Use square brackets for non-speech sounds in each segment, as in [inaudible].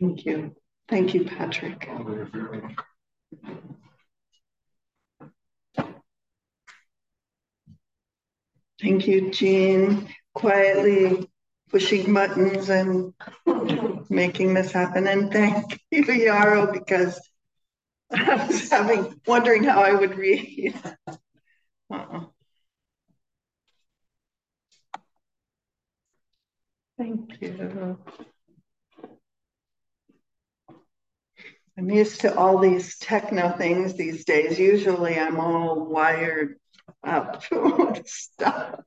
Thank you. Thank you, Patrick. Thank you, Jean. Quietly pushing buttons and making this happen. And thank you, Yarrow, because I was having wondering how I would read. Uh-uh. Thank you. I'm used to all these techno things these days. Usually I'm all wired up [laughs] with stuff.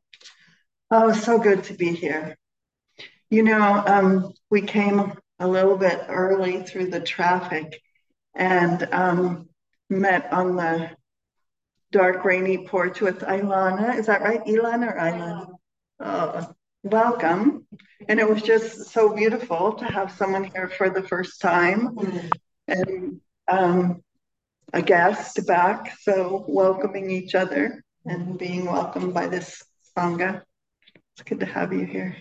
Oh, so good to be here. You know, um, we came a little bit early through the traffic and um, met on the dark, rainy porch with Ilana. Is that right, Ilana or Ilana? Oh, welcome. And it was just so beautiful to have someone here for the first time and um, a guest back. So welcoming each other and being welcomed by this Sangha. It's good to have you here.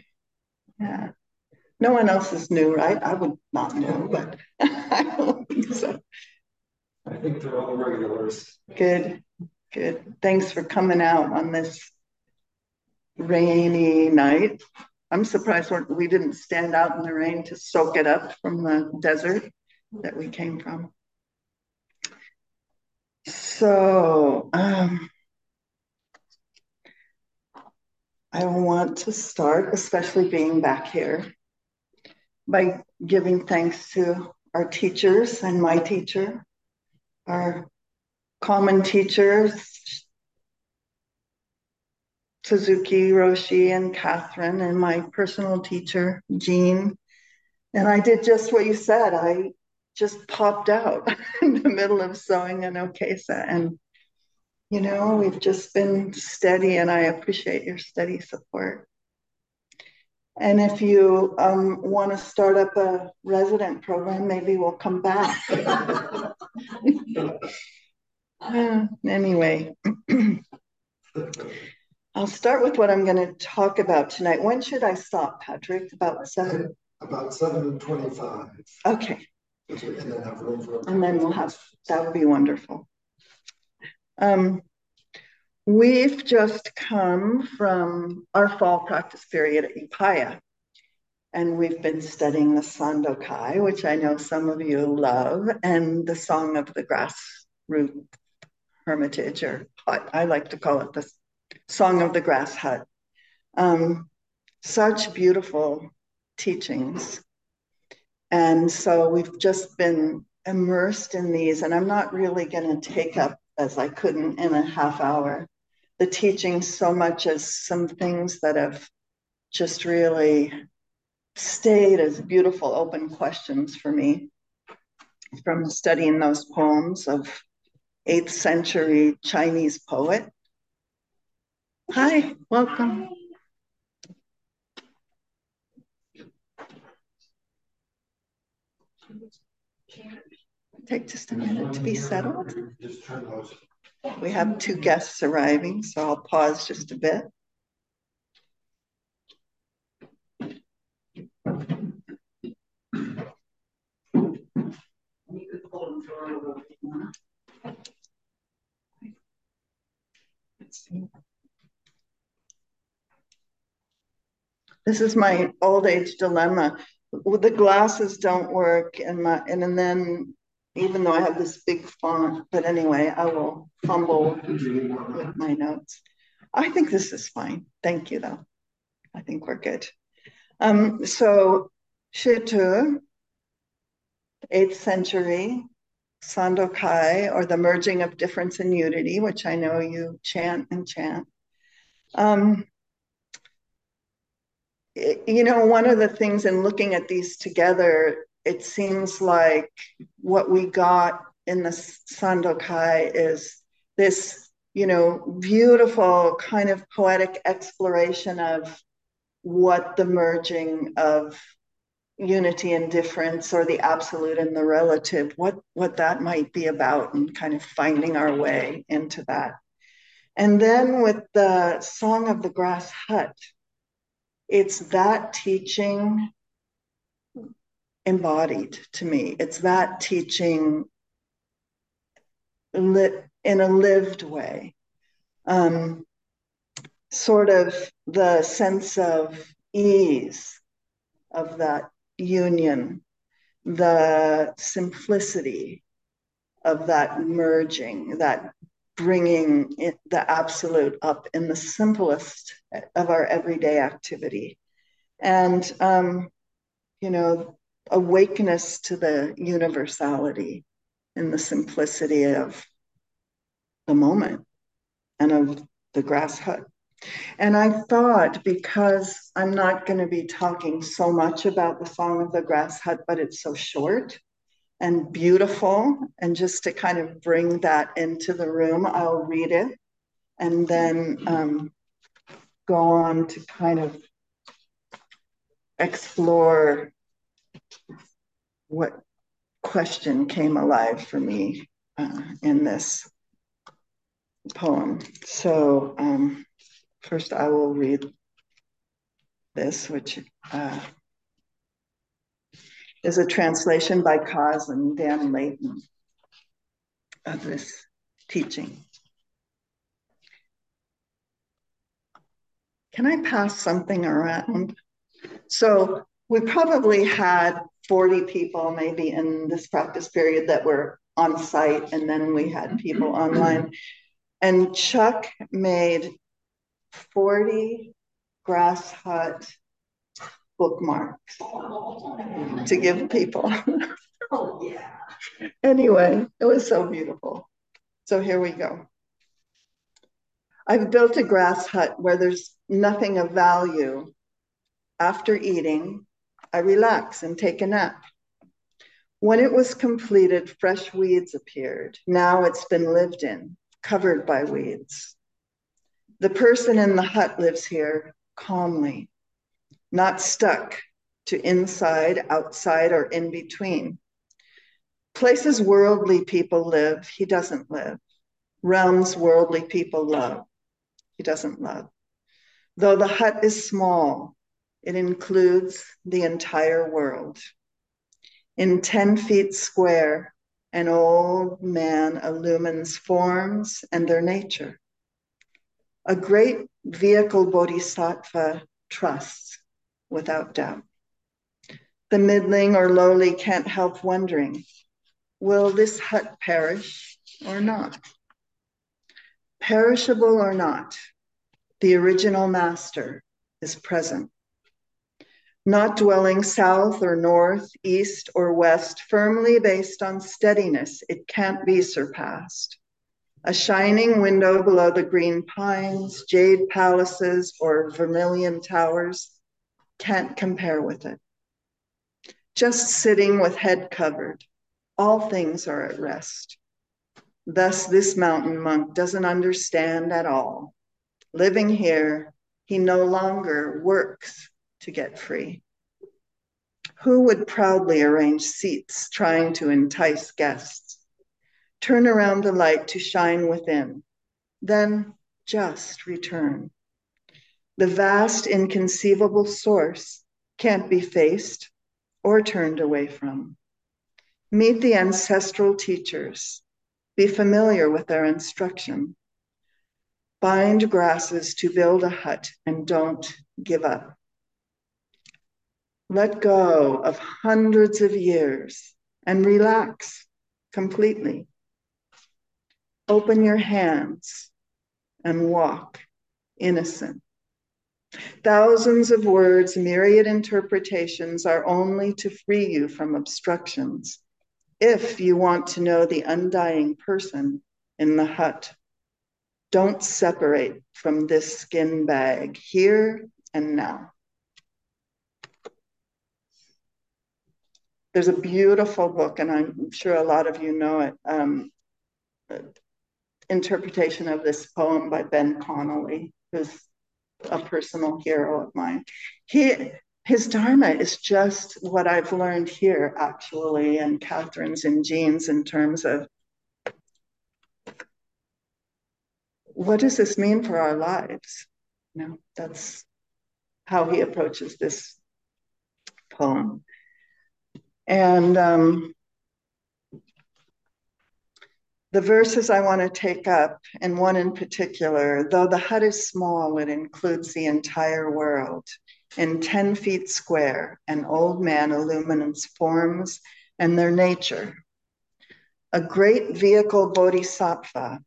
Yeah. No one else is new, right? I would not know, but [laughs] I don't think so. I think they're all regulars. Good, good. Thanks for coming out on this rainy night. I'm surprised we didn't stand out in the rain to soak it up from the desert that we came from. So, um, I want to start, especially being back here, by giving thanks to our teachers and my teacher, our common teachers, Suzuki, Roshi, and Catherine, and my personal teacher, Jean. And I did just what you said. I just popped out [laughs] in the middle of sewing an okesa. And, you know, we've just been steady, and I appreciate your steady support. And if you um, want to start up a resident program, maybe we'll come back. [laughs] uh, anyway. [clears throat] I'll start with what I'm going to talk about tonight. When should I stop, Patrick? About seven? About seven and twenty-five. Okay. And then we'll have, that would be wonderful. Um, we've just come from our fall practice period at Upaya. And we've been studying the Sandokai, which I know some of you love, and the Song of the Grass Roof Hermitage, or I like to call it the Song of the Grass Hut. Um, such beautiful teachings. And so we've just been immersed in these, and I'm not really going to take up, as I couldn't in a half hour, the teaching so much as some things that have just really stayed as beautiful open questions for me from studying those poems of 8th century Chinese poet Hi, welcome. Take just a minute to be settled. We have two guests arriving, so I'll pause just a bit. This is my old age dilemma. The glasses don't work, and my and, and then even though I have this big font, but anyway, I will fumble with my notes. I think this is fine. Thank you, though. I think we're good. Um, so, Shitou, 8th century, Sandokai, or the merging of difference and unity, which I know you chant and chant. Um, you know, one of the things in looking at these together, it seems like what we got in the Sandokai is this, you know, beautiful kind of poetic exploration of what the merging of unity and difference or the absolute and the relative what what that might be about and kind of finding our way into that. And then with the song of the grass hut it's that teaching embodied to me. It's that teaching lit in a lived way. Um, sort of the sense of ease of that union, the simplicity of that merging, that bringing the absolute up in the simplest of our everyday activity. And, um, you know, awakeness to the universality and the simplicity of the moment and of the grass hut. And I thought because I'm not going to be talking so much about the Song of the Grass Hut, but it's so short and beautiful, and just to kind of bring that into the room, I'll read it and then um, go on to kind of explore what question came alive for me uh, in this poem. So, um, First, I will read this, which uh, is a translation by Kaz and Dan Leighton of this teaching. Can I pass something around? So we probably had 40 people maybe in this practice period that were on site, and then we had people mm-hmm. online. And Chuck made 40 grass hut bookmarks to give people. oh, [laughs] yeah. Anyway, it was so beautiful. So here we go. I've built a grass hut where there's nothing of value. After eating, I relax and take a nap. When it was completed, fresh weeds appeared. Now it's been lived in, covered by weeds. The person in the hut lives here calmly, not stuck to inside, outside, or in between. Places worldly people live, he doesn't live. Realms worldly people love, he doesn't love. Though the hut is small, it includes the entire world. In 10 feet square, an old man illumines forms and their nature. A great vehicle bodhisattva trusts without doubt. The middling or lowly can't help wondering will this hut perish or not? Perishable or not, the original master is present. Not dwelling south or north, east or west, firmly based on steadiness, it can't be surpassed. A shining window below the green pines, jade palaces, or vermilion towers can't compare with it. Just sitting with head covered, all things are at rest. Thus, this mountain monk doesn't understand at all. Living here, he no longer works to get free. Who would proudly arrange seats trying to entice guests? Turn around the light to shine within. Then just return. The vast, inconceivable source can't be faced or turned away from. Meet the ancestral teachers. Be familiar with their instruction. Bind grasses to build a hut and don't give up. Let go of hundreds of years and relax completely. Open your hands and walk innocent. Thousands of words, myriad interpretations are only to free you from obstructions if you want to know the undying person in the hut. Don't separate from this skin bag here and now. There's a beautiful book, and I'm sure a lot of you know it. Um, interpretation of this poem by Ben Connelly, who's a personal hero of mine. He his dharma is just what I've learned here, actually, and Catherine's and Jean's in terms of what does this mean for our lives? You know, that's how he approaches this poem. And um, the verses I want to take up, and one in particular, though the hut is small, it includes the entire world. In 10 feet square, an old man illumines forms and their nature. A great vehicle bodhisattva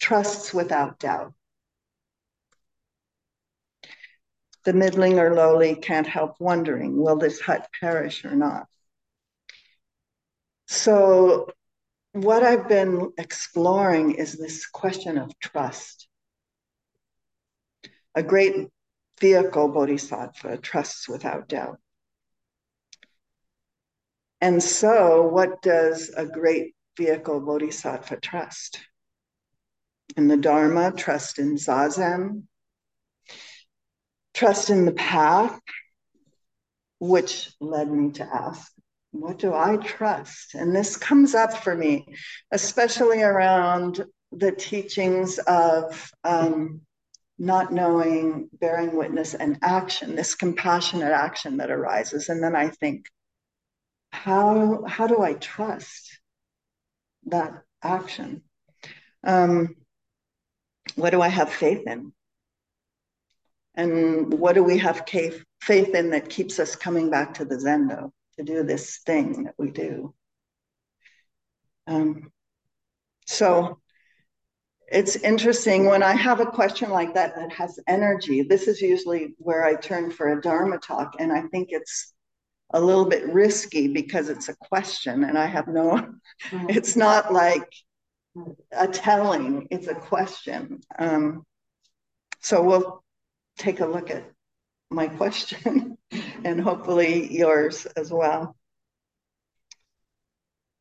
trusts without doubt. The middling or lowly can't help wondering will this hut perish or not? So what I've been exploring is this question of trust. A great vehicle, Bodhisattva, trusts without doubt. And so, what does a great vehicle, Bodhisattva, trust? In the Dharma, trust in Zazen, trust in the path, which led me to ask what do I trust? And this comes up for me, especially around the teachings of um, not knowing, bearing witness, and action, this compassionate action that arises. And then I think, how, how do I trust that action? Um, what do I have faith in? And what do we have faith in that keeps us coming back to the Zendo? To do this thing that we do. Um, so it's interesting when I have a question like that that has energy. This is usually where I turn for a Dharma talk, and I think it's a little bit risky because it's a question, and I have no, it's not like a telling, it's a question. Um, so we'll take a look at my question [laughs] and hopefully yours as well.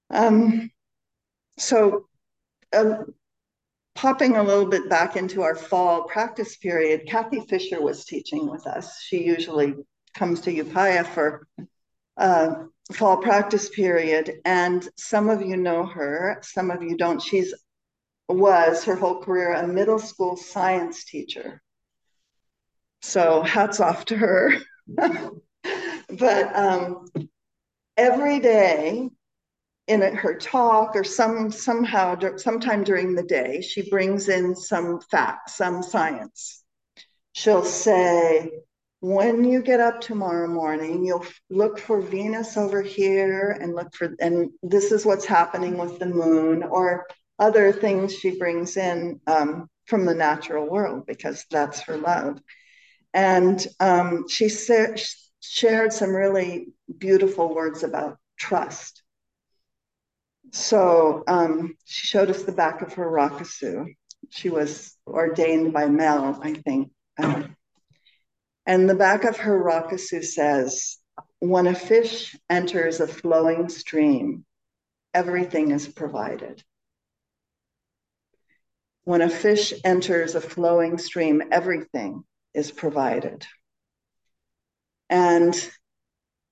Um, so uh, popping a little bit back into our fall practice period, Kathy Fisher was teaching with us. She usually comes to Upaya for uh, fall practice period. And some of you know her, some of you don't. She's was her whole career a middle school science teacher. So hats off to her. [laughs] but um, every day in her talk or some somehow sometime during the day, she brings in some fact, some science. She'll say, when you get up tomorrow morning, you'll look for Venus over here and look for, and this is what's happening with the moon or other things she brings in um, from the natural world because that's her love. And um, she sa- shared some really beautiful words about trust. So um, she showed us the back of her rakusu. She was ordained by Mel, I think. Um, and the back of her rakusu says, when a fish enters a flowing stream, everything is provided. When a fish enters a flowing stream, everything is provided. And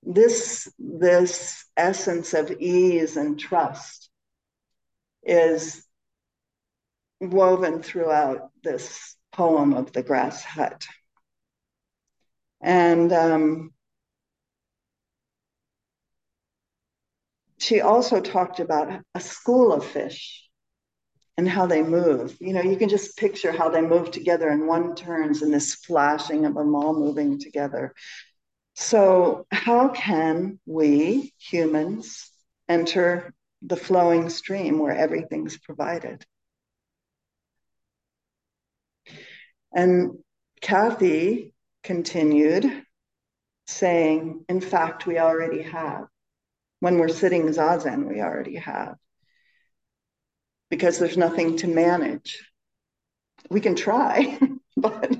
this, this essence of ease and trust is woven throughout this poem of the grass hut. And um, she also talked about a school of fish and how they move. You know, you can just picture how they move together and one turns and this flashing of them all moving together. So, how can we humans enter the flowing stream where everything's provided? And Kathy continued saying, in fact, we already have. When we're sitting zazen, we already have because there's nothing to manage. We can try, [laughs] but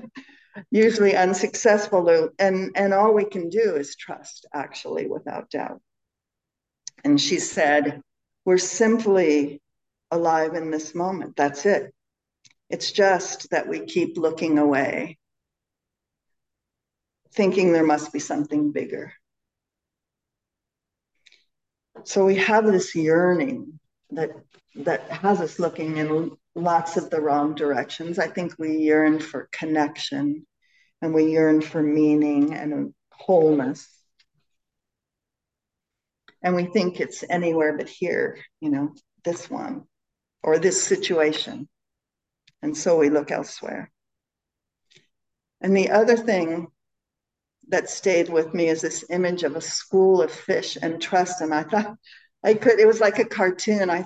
usually unsuccessful. And, and all we can do is trust, actually, without doubt. And she said, We're simply alive in this moment. That's it. It's just that we keep looking away, thinking there must be something bigger. So we have this yearning that that has us looking in lots of the wrong directions. I think we yearn for connection and we yearn for meaning and wholeness. and we think it's anywhere but here, you know, this one or this situation. And so we look elsewhere. And the other thing that stayed with me is this image of a school of fish and trust. And I thought I could, it was like a cartoon. I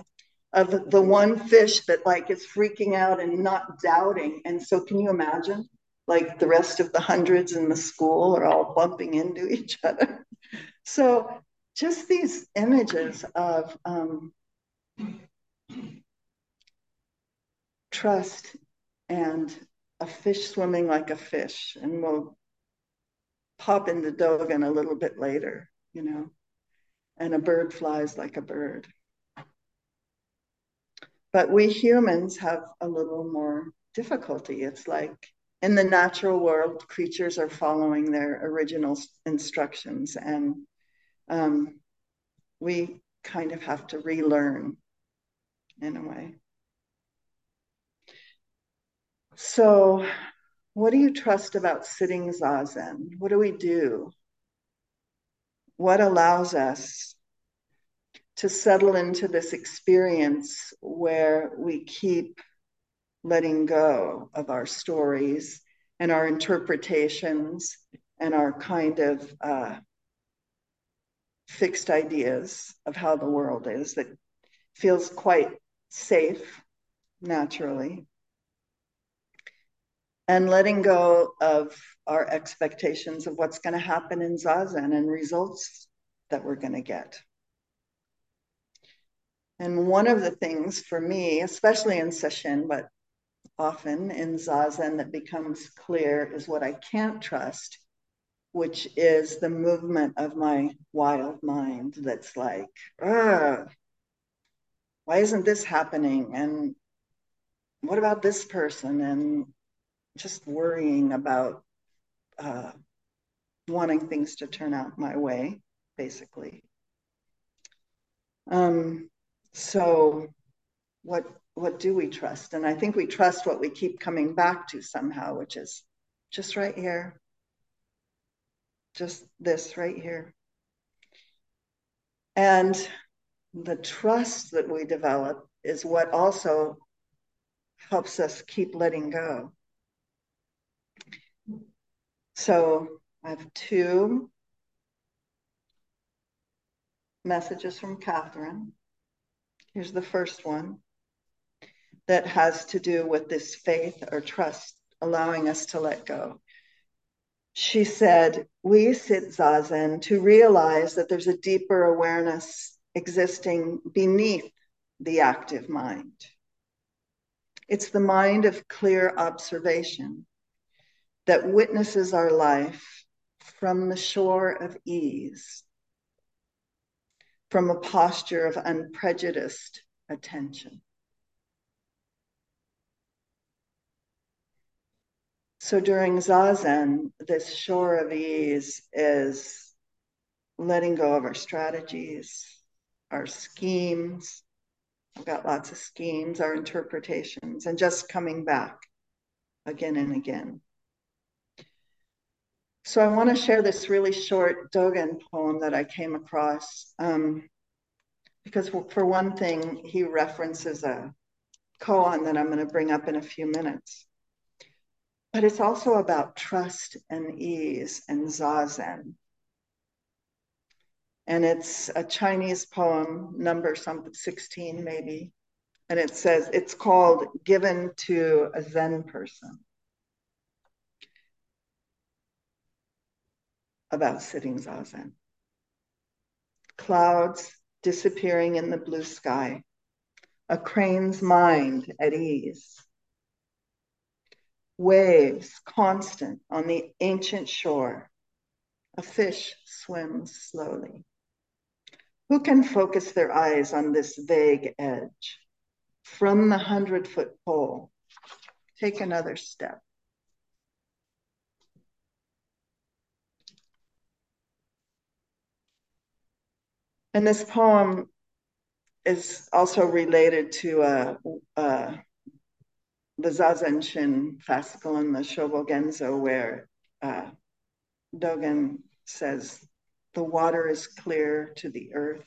of the one fish that like is freaking out and not doubting. And so can you imagine? Like the rest of the hundreds in the school are all bumping into each other. [laughs] So just these images of um, trust and a fish swimming like a fish. And we'll pop into Dogen a little bit later, you know, and a bird flies like a bird. But we humans have a little more difficulty. It's like in the natural world, creatures are following their original instructions, and um, we kind of have to relearn in a way. So, what do you trust about sitting zazen? What do we do? What allows us to settle into this experience where we keep letting go of our stories and our interpretations and our kind of uh, fixed ideas of how the world is that feels quite safe naturally. And letting go of our expectations of what's going to happen in Zazen and results that we're going to get. And one of the things for me, especially in sesshin, but often in zazen that becomes clear is what I can't trust, which is the movement of my wild mind that's like, why isn't this happening? And what about this person? And just worrying about uh, wanting things to turn out my way, basically. Um, so what what do we trust? And I think we trust what we keep coming back to somehow, which is just right here. Just this right here. And the trust that we develop is what also helps us keep letting go. So I have two messages from Catherine. Here's the first one that has to do with this faith or trust, allowing us to let go. She said, We sit zazen to realize that there's a deeper awareness existing beneath the active mind. It's the mind of clear observation that witnesses our life from the shore of ease from a posture of unprejudiced attention. So during Zazen, this shore of ease is letting go of our strategies, our schemes. I've got lots of schemes, our interpretations, and just coming back again and again. So I want to share this really short Dogen poem that I came across. Um, because for one thing, he references a koan that I'm going to bring up in a few minutes. But it's also about trust and ease and zazen. And it's a Chinese poem, number some 16 maybe. And it says, it's called Given to a Zen Person. About sitting zazen. Clouds disappearing in the blue sky, a crane's mind at ease. Waves constant on the ancient shore, a fish swims slowly. Who can focus their eyes on this vague edge? From the hundred foot pole, take another step. And this poem is also related to uh, uh, the Zazen Shin fascicle in the Shobogenzo, where uh, Dogen says The water is clear to the earth.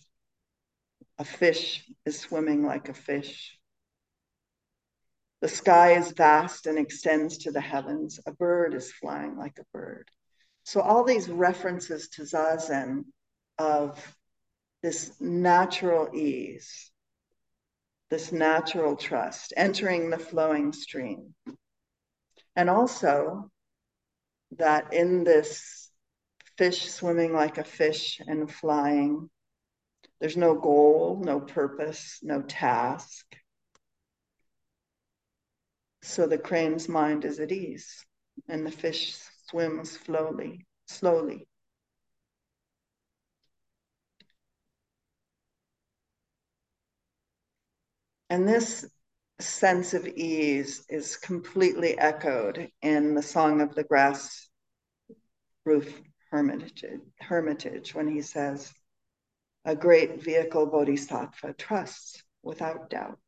A fish is swimming like a fish. The sky is vast and extends to the heavens. A bird is flying like a bird. So, all these references to Zazen of this natural ease, this natural trust, entering the flowing stream. And also that in this fish swimming like a fish and flying, there's no goal, no purpose, no task. So the crane's mind is at ease, and the fish swims slowly, slowly. And this sense of ease is completely echoed in the Song of the Grass Roof Hermitage, Hermitage when he says, A great vehicle bodhisattva trusts without doubt.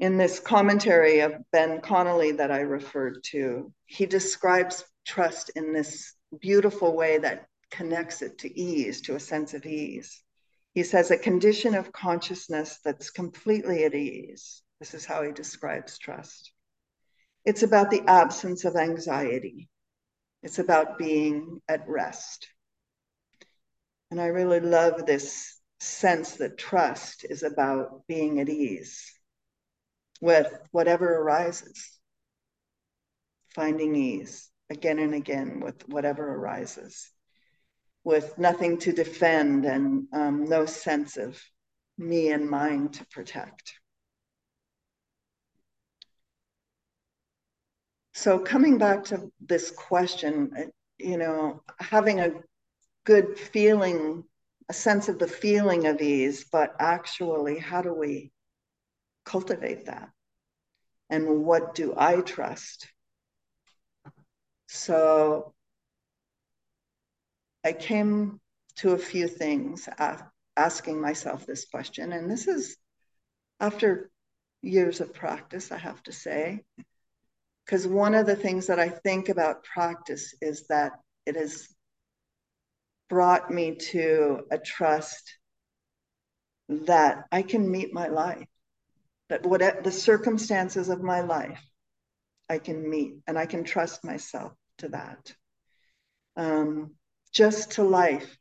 In this commentary of Ben Connelly that I referred to, he describes trust in this beautiful way that connects it to ease, to a sense of ease. He says, a condition of consciousness that's completely at ease. This is how he describes trust. It's about the absence of anxiety, it's about being at rest. And I really love this sense that trust is about being at ease with whatever arises, finding ease again and again with whatever arises with nothing to defend and um, no sense of me and mine to protect. So, coming back to this question, uh, you know, having a good feeling, a sense of the feeling of ease, but actually, how do we cultivate that? And what do I trust? So, I came to a few things asking myself this question. And this is after years of practice, I have to say. Because one of the things that I think about practice is that it has brought me to a trust that I can meet my life, that what the circumstances of my life I can meet, and I can trust myself to that. Um, just to life,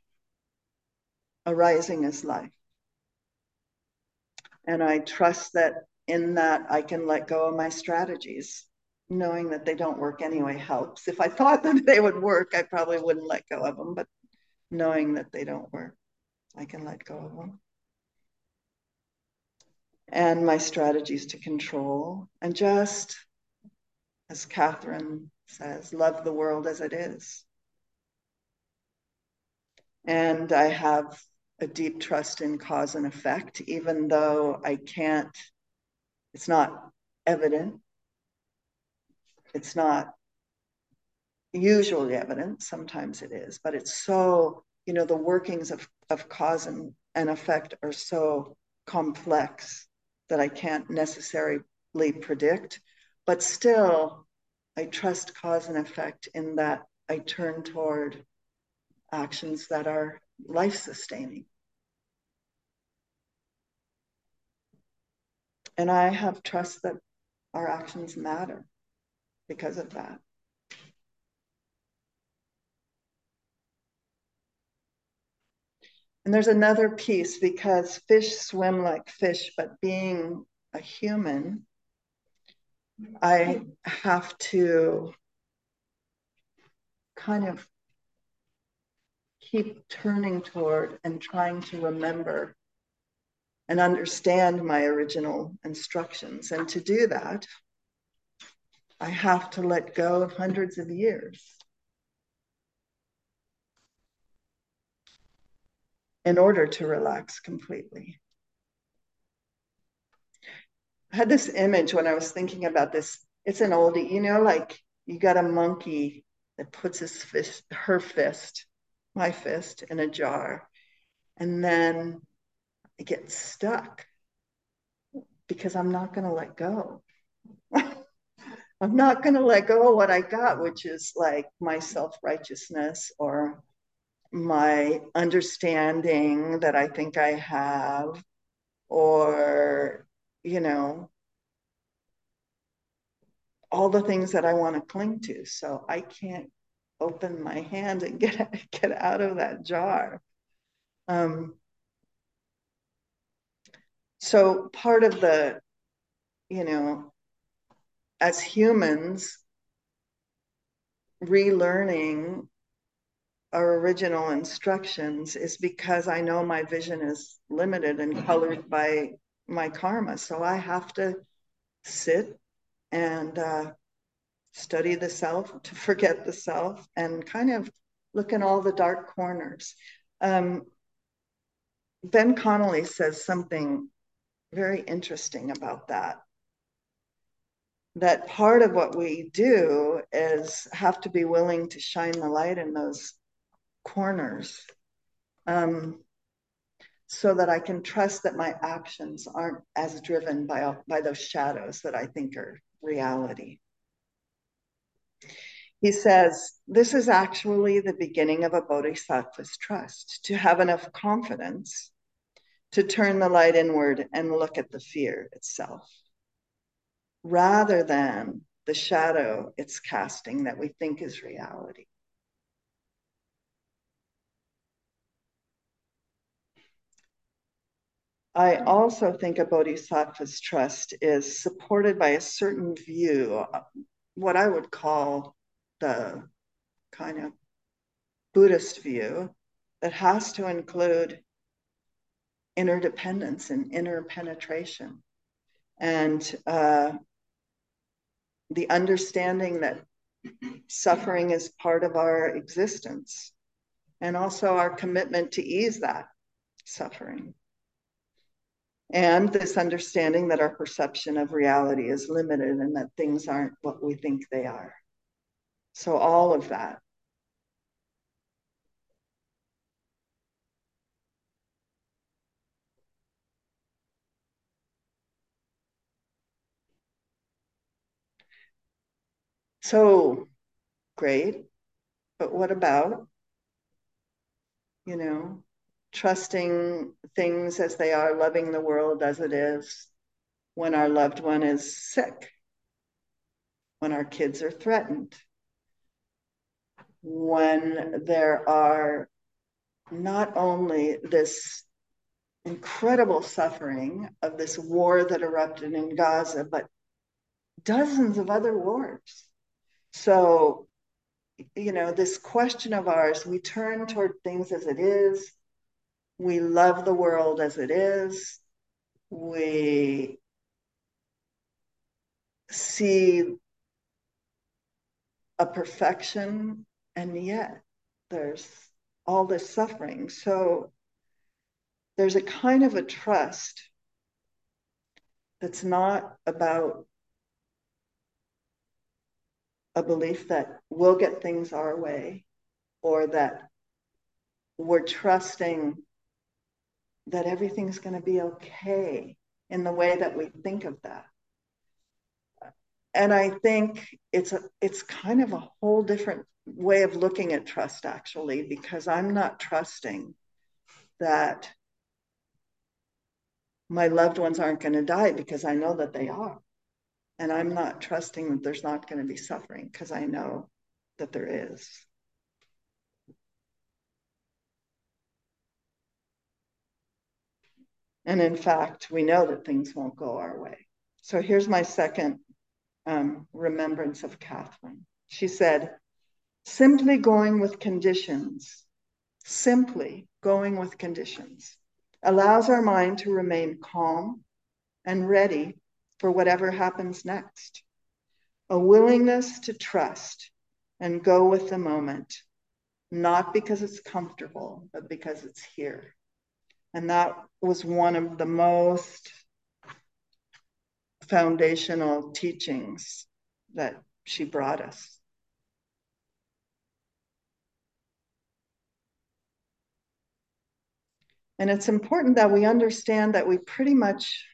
arising as life. And I trust that in that I can let go of my strategies. Knowing that they don't work anyway helps. If I thought [laughs] that they would work, I probably wouldn't let go of them, but knowing that they don't work, I can let go of them. And my strategies to control, and just as Catherine says, love the world as it is. And I have a deep trust in cause and effect, even though I can't, it's not evident. It's not usually evident. Sometimes it is, but it's so, you know, the workings of, of cause and, and effect are so complex that I can't necessarily predict. But still, I trust cause and effect in that I turn toward actions that are life sustaining. And I have trust that our actions matter because of that. And there's another piece because fish swim like fish, but being a human, I have to kind of keep turning toward and trying to remember and understand my original instructions. And to do that, I have to let go of hundreds of years. In order to relax completely. I had this image when I was thinking about this. It's an oldie, you know, like you got a monkey that puts his fist, her fist my fist in a jar and then I get stuck because I'm not going to let go. [laughs] I'm not going to let go of what I got, which is like my self righteousness or my understanding that I think I have, or, you know, all the things that I want to cling to. So I can't open my hand and [laughs] get get out of that jar. Um, so part of the, you know, as humans, relearning our original instructions is because I know my vision is limited and colored by my karma. So I have to sit and uh, study the self to forget the self and kind of look in all the dark corners. Um, ben Connelly says something very interesting about that. That part of what we do is have to be willing to shine the light in those corners um, so that I can trust that my actions aren't as driven by, by those shadows that I think are reality. He says, This is actually the beginning of a bodhisattva's trust, to have enough confidence to turn the light inward and look at the fear itself, rather than the shadow it's casting that we think is reality. I also think a bodhisattva's trust is supported by a certain view, what I would call the kind of Buddhist view, that has to include interdependence and interpenetration. And uh, the understanding that suffering is part of our existence, and also our commitment to ease that suffering. And this understanding that our perception of reality is limited and that things aren't what we think they are. So, all of that So great. But what about, you know, trusting things as they are, loving the world as it is when our loved one is sick, when our kids are threatened, when there are not only this incredible suffering of this war that erupted in Gaza, but dozens of other wars so, you know, this question of ours, we turn toward things as it is. We love the world as it is. We see a perfection, and yet there's all this suffering. So there's a kind of a trust that's not about a belief that we'll get things our way or that we're trusting that everything's going to be okay in the way that we think of that and i think it's a it's kind of a whole different way of looking at trust actually because i'm not trusting that my loved ones aren't going to die because i know that they are and I'm not trusting that there's not going to be suffering because I know that there is. And in fact, we know that things won't go our way. So here's my second um, remembrance of Catherine. She said, simply going with conditions, simply going with conditions, allows our mind to remain calm and ready for whatever happens next. A willingness to trust and go with the moment, not because it's comfortable, but because it's here. And that was one of the most foundational teachings that she brought us. And it's important that we understand that we pretty much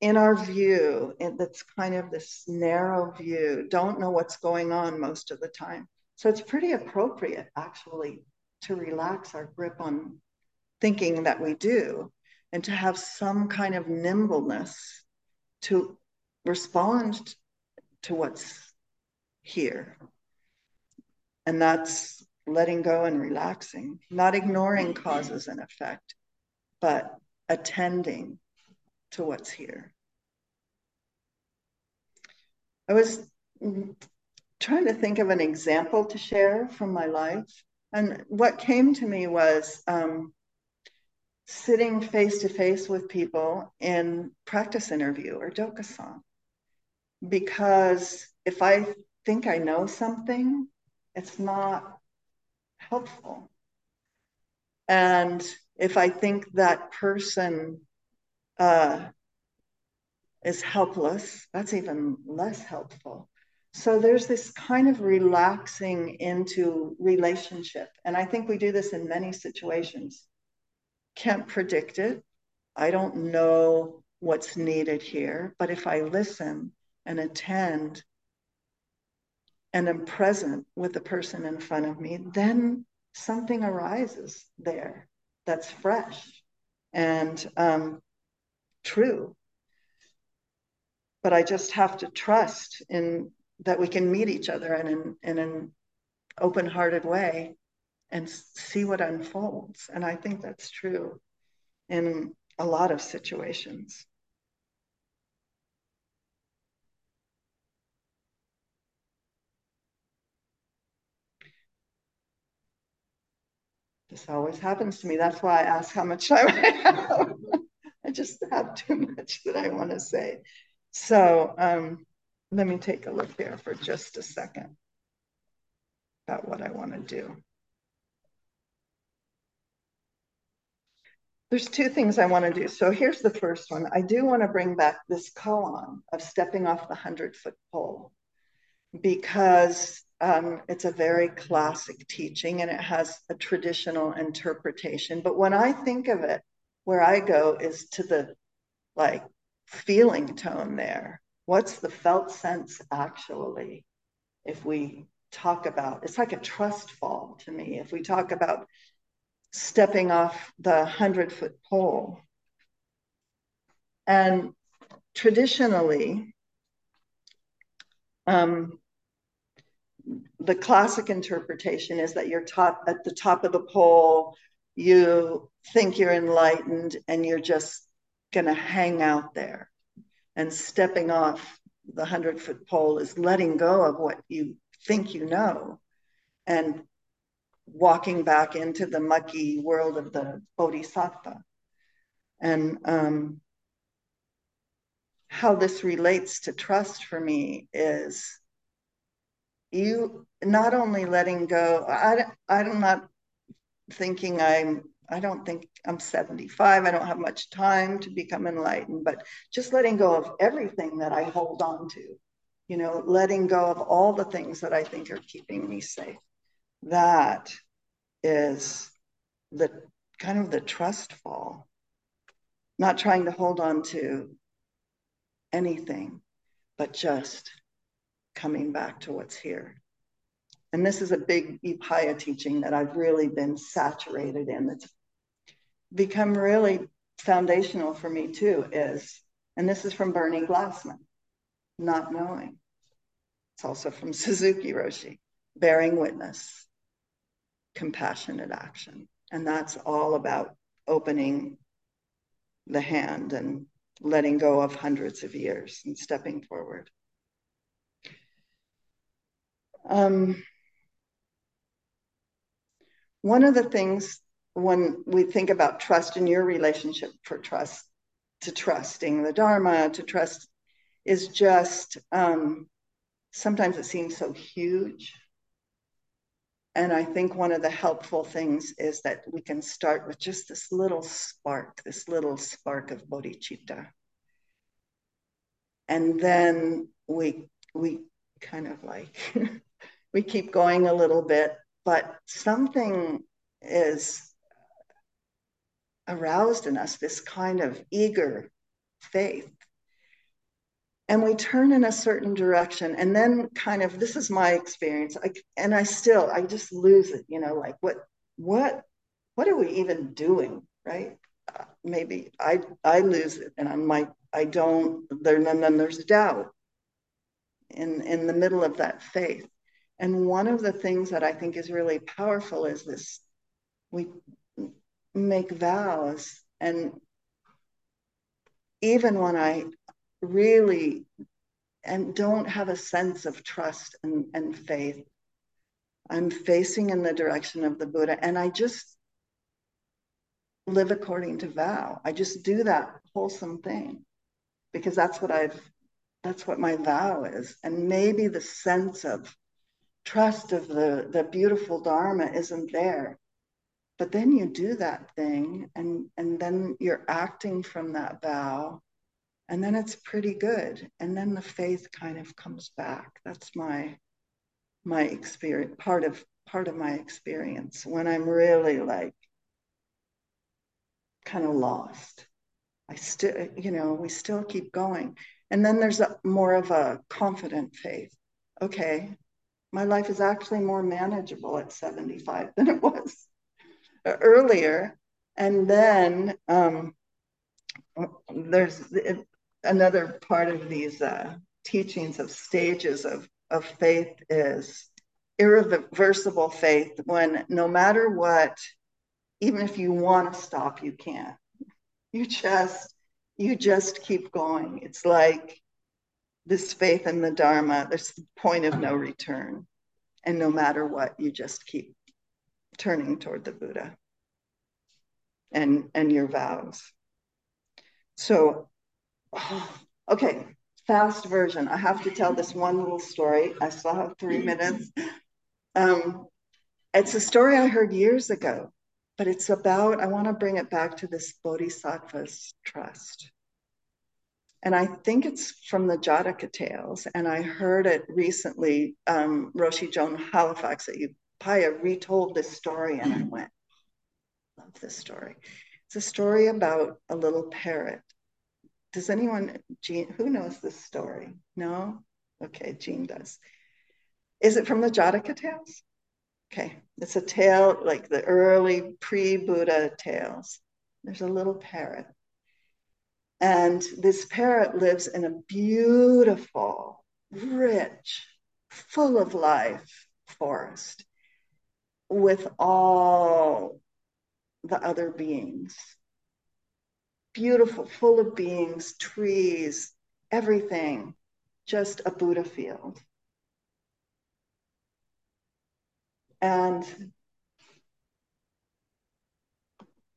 in our view, that's kind of this narrow view, don't know what's going on most of the time. So it's pretty appropriate, actually, to relax our grip on thinking that we do and to have some kind of nimbleness to respond to what's here. And that's letting go and relaxing, not ignoring causes and effect, but attending to what's here. I was trying to think of an example to share from my life. And what came to me was um, sitting face to face with people in practice interview or dokusan. Because if I think I know something, it's not helpful. And if I think that person uh, is helpless, that's even less helpful. So there's this kind of relaxing into relationship. And I think we do this in many situations. Can't predict it. I don't know what's needed here. But if I listen and attend and am present with the person in front of me, then something arises there that's fresh and um, true. But I just have to trust in that we can meet each other in an, in an open-hearted way and see what unfolds. And I think that's true in a lot of situations. This always happens to me. That's why I ask how much time I have. [laughs] I just have too much that I want to say. So, um, let me take a look here for just a second about what I want to do. There's two things I want to do. So here's the first one. I do want to bring back this koan of stepping off the 100 foot pole because um, it's a very classic teaching and it has a traditional interpretation. But when I think of it, where I go is to the like feeling tone there what's the felt sense actually if we talk about it's like a trust fall to me if we talk about stepping off the 100 foot pole. And traditionally um, the classic interpretation is that you're taught at the top of the pole you think you're enlightened and you're just going to hang out there. And stepping off the 100 foot pole is letting go of what you think you know and walking back into the mucky world of the bodhisattva. And um, how this relates to trust for me is you not only letting go, I, I'm not thinking I'm I don't think I'm 75. I don't have much time to become enlightened, but just letting go of everything that I hold on to, you know, letting go of all the things that I think are keeping me safe. That is the kind of the trust fall, not trying to hold on to anything, but just coming back to what's here. And this is a big Upaya teaching that I've really been saturated in. It's become really foundational for me too is, and this is from Bernie Glassman, not knowing. It's also from [laughs] Suzuki Roshi, bearing witness, compassionate action. And that's all about opening the hand and letting go of hundreds of years and stepping forward. Um, one of the things when we think about trust in your relationship for trust to trusting the Dharma, to trust is just um, sometimes it seems so huge. And I think one of the helpful things is that we can start with just this little spark, this little spark of bodhicitta. And then we we kind of like [laughs] we keep going a little bit but something is aroused in us this kind of eager faith and we turn in a certain direction and then kind of this is my experience I, and i still i just lose it you know like what what what are we even doing right? Uh, maybe i i lose it and i'm like i don't there and then there's doubt in in the middle of that faith. And one of the things that i think is really powerful is this we make vows and even when i really and don't have a sense of trust and, and faith. I'm facing in the direction of the Buddha, and I just live according to vow. I just do that wholesome thing because that's what I've that's what my vow is. And maybe the sense of trust of the, the beautiful Dharma isn't there. But then you do that thing and, and then you're acting from that vow and then it's pretty good. And then the faith kind of comes back. That's my my experience part of part of my experience when i'm really like kind of lost. I still you know we still keep going. And then there's a more of a confident faith. Okay my life is actually more manageable at 75 than it was earlier. And then um, there's another part of these uh, teachings of stages of, of faith is irreversible faith when no matter what, even if you want to stop, you can't. You just, you just keep going. It's like this faith in the Dharma, there's the point of no return. And no matter what, you just keep turning toward the Buddha and, and your vows. So [sighs] okay, fast version. I have to tell this one little story. I still have three [laughs] minutes. Um, it's a story I heard years ago, but it's about, I want to bring it back to this Bodhisattva's trust. And I think it's from the Jataka tales. And I heard it recently. Um, Roshi Joan Halifax at Upaya retold this story, and I went, love this story. It's a story about a little parrot does anyone, Jean, who knows this story? No? Okay, Jean does. Is it from the Jataka tales? Okay, it's a tale like the early pre Buddha tales. There's a little parrot. And this parrot lives in a beautiful, rich, full of life forest with all the other beings beautiful, full of beings, trees, everything, just a Buddha field. And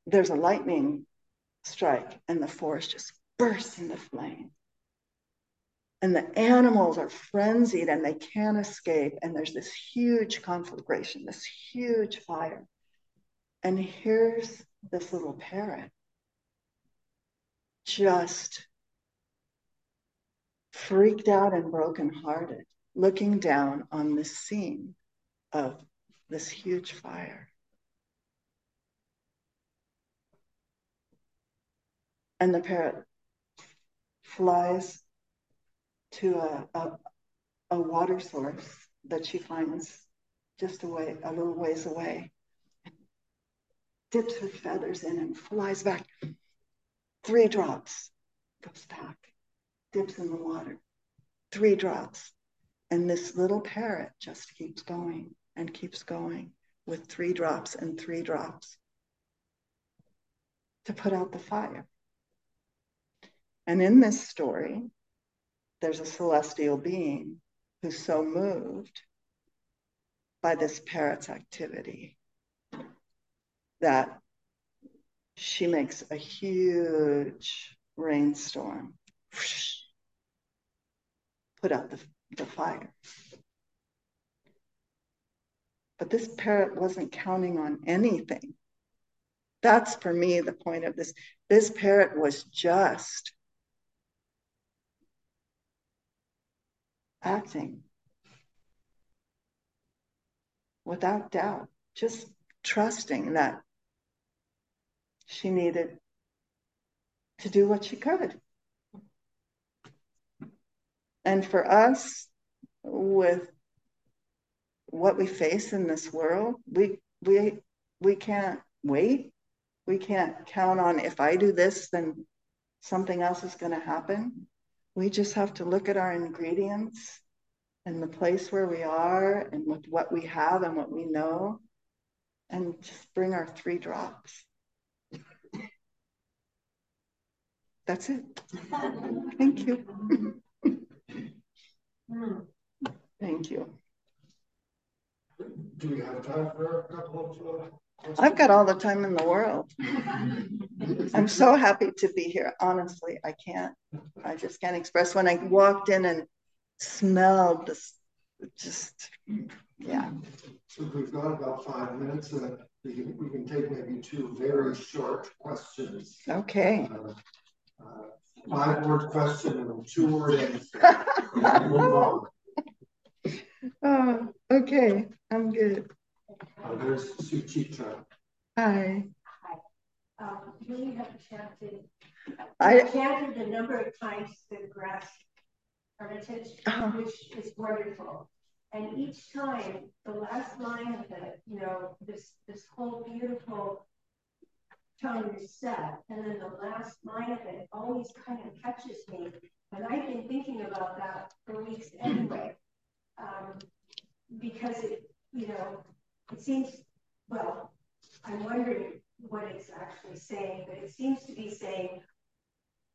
there's a lightning strike, and the forest just bursts into flame. And the animals are frenzied and they can't escape. And there's this huge conflagration, this huge fire. And here's this little parrot just freaked out and brokenhearted, looking down on this scene of this huge fire. And the parrot flies to a, a, a water source that she finds just away, a little ways away, dips her feathers in and flies back Three drops, goes back, dips in the water. Three drops. And this little parrot just keeps going and keeps going with three drops and three drops to put out the fire. And in this story, there's a celestial being who's so moved by this parrot's activity that she makes a huge rainstorm, put out the, the fire. But this parrot wasn't counting on anything. That's for me the point of this. This parrot was just acting without doubt, just trusting that she needed to do what she could. And for us, with what we face in this world, we we we can't wait. We can't count on if I do this, then something else is going to happen. We just have to look at our ingredients and the place where we are and with what we have and what we know and just bring our three drops. That's it. Thank you. Thank you. Do we have time for a couple of? Uh, I've got all the time in the world. I'm so happy to be here. Honestly, I can't. I just can't express. When I walked in and smelled this, just yeah. So we've got about five minutes. Uh, we can we can take maybe two very short questions. Okay. Uh, five word question and two word answer. oh, [laughs] okay, I'm good. Uh, there's Suchitra. Hi. Hi. Um, we have chanted, I chanted a number of times the grass hermitage, uh, which is wonderful. And each time, the last line of it, you know, this this whole beautiful tone is set, and then the last line of it always kind of catches me. And I've been thinking about that for weeks anyway, um, because it, you know, it seems, well, I'm wondering what it's actually saying, but it seems to be saying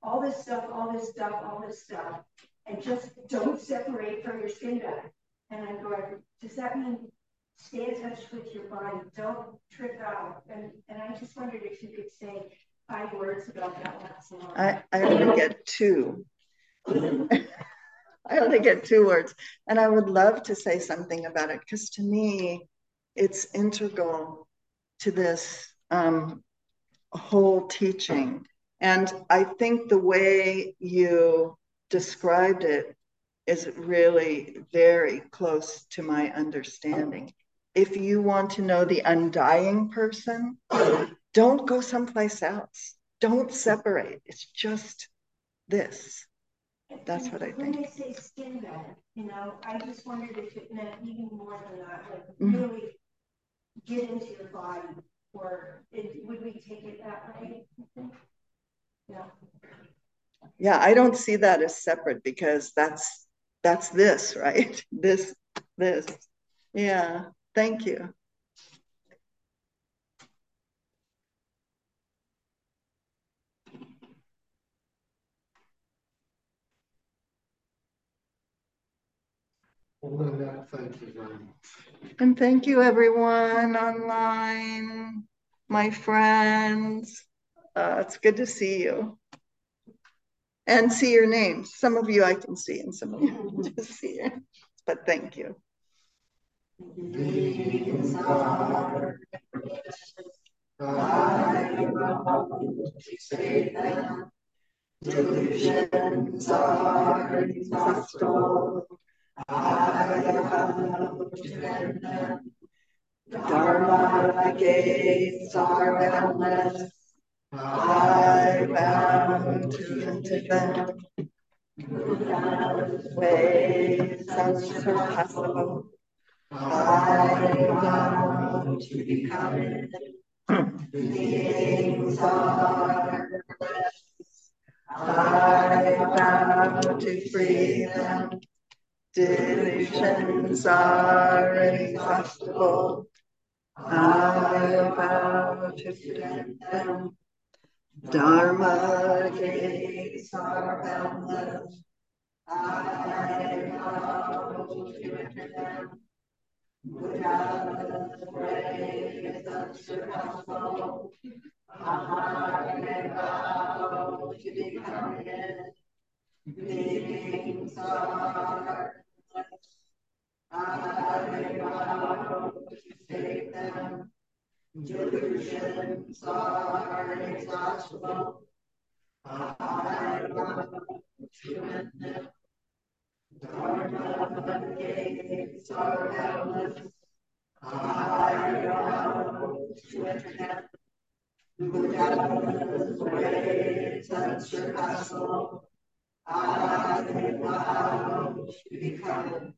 all this stuff, all this stuff, all this stuff, and just don't separate from your skin bag. And I'm going, does that mean stay in touch with your body, don't trip out? And, and I just wondered if you could say five words about that last line. I, I only get two. [laughs] I only get two words. And I would love to say something about it because to me, it's integral to this um, whole teaching. And I think the way you described it is really very close to my understanding. If you want to know the undying person, don't go someplace else. Don't separate. It's just this. That's what I think. When they say skin bag, you know, I just wondered if it meant even more than that, like Mhm. really get into your body, or it, would we take it that way? Yeah. Yeah, I don't see that as separate because that's that's this, right? [laughs] This, this. Yeah, thank you. And thank you, everyone online, my friends. Uh, it's good to see you and see your names. Some of you I can see, and some of you [laughs] I can see. But thank you. Are I want to say them. Delusions are inexhaustible. I vow to them. Dharma gates are boundless. I vow to them. Buddha's ways unsurpassable. I vow to become. I to free them. Delusions are inexhaustible. I vow to prevent them. Dharma gates are boundless. I vow to enter them. Delusions are inexhaustible. I vow to end them. Dharma gates are boundless. I vow to enter them. Buddha's way is unsurpassable. I vow to become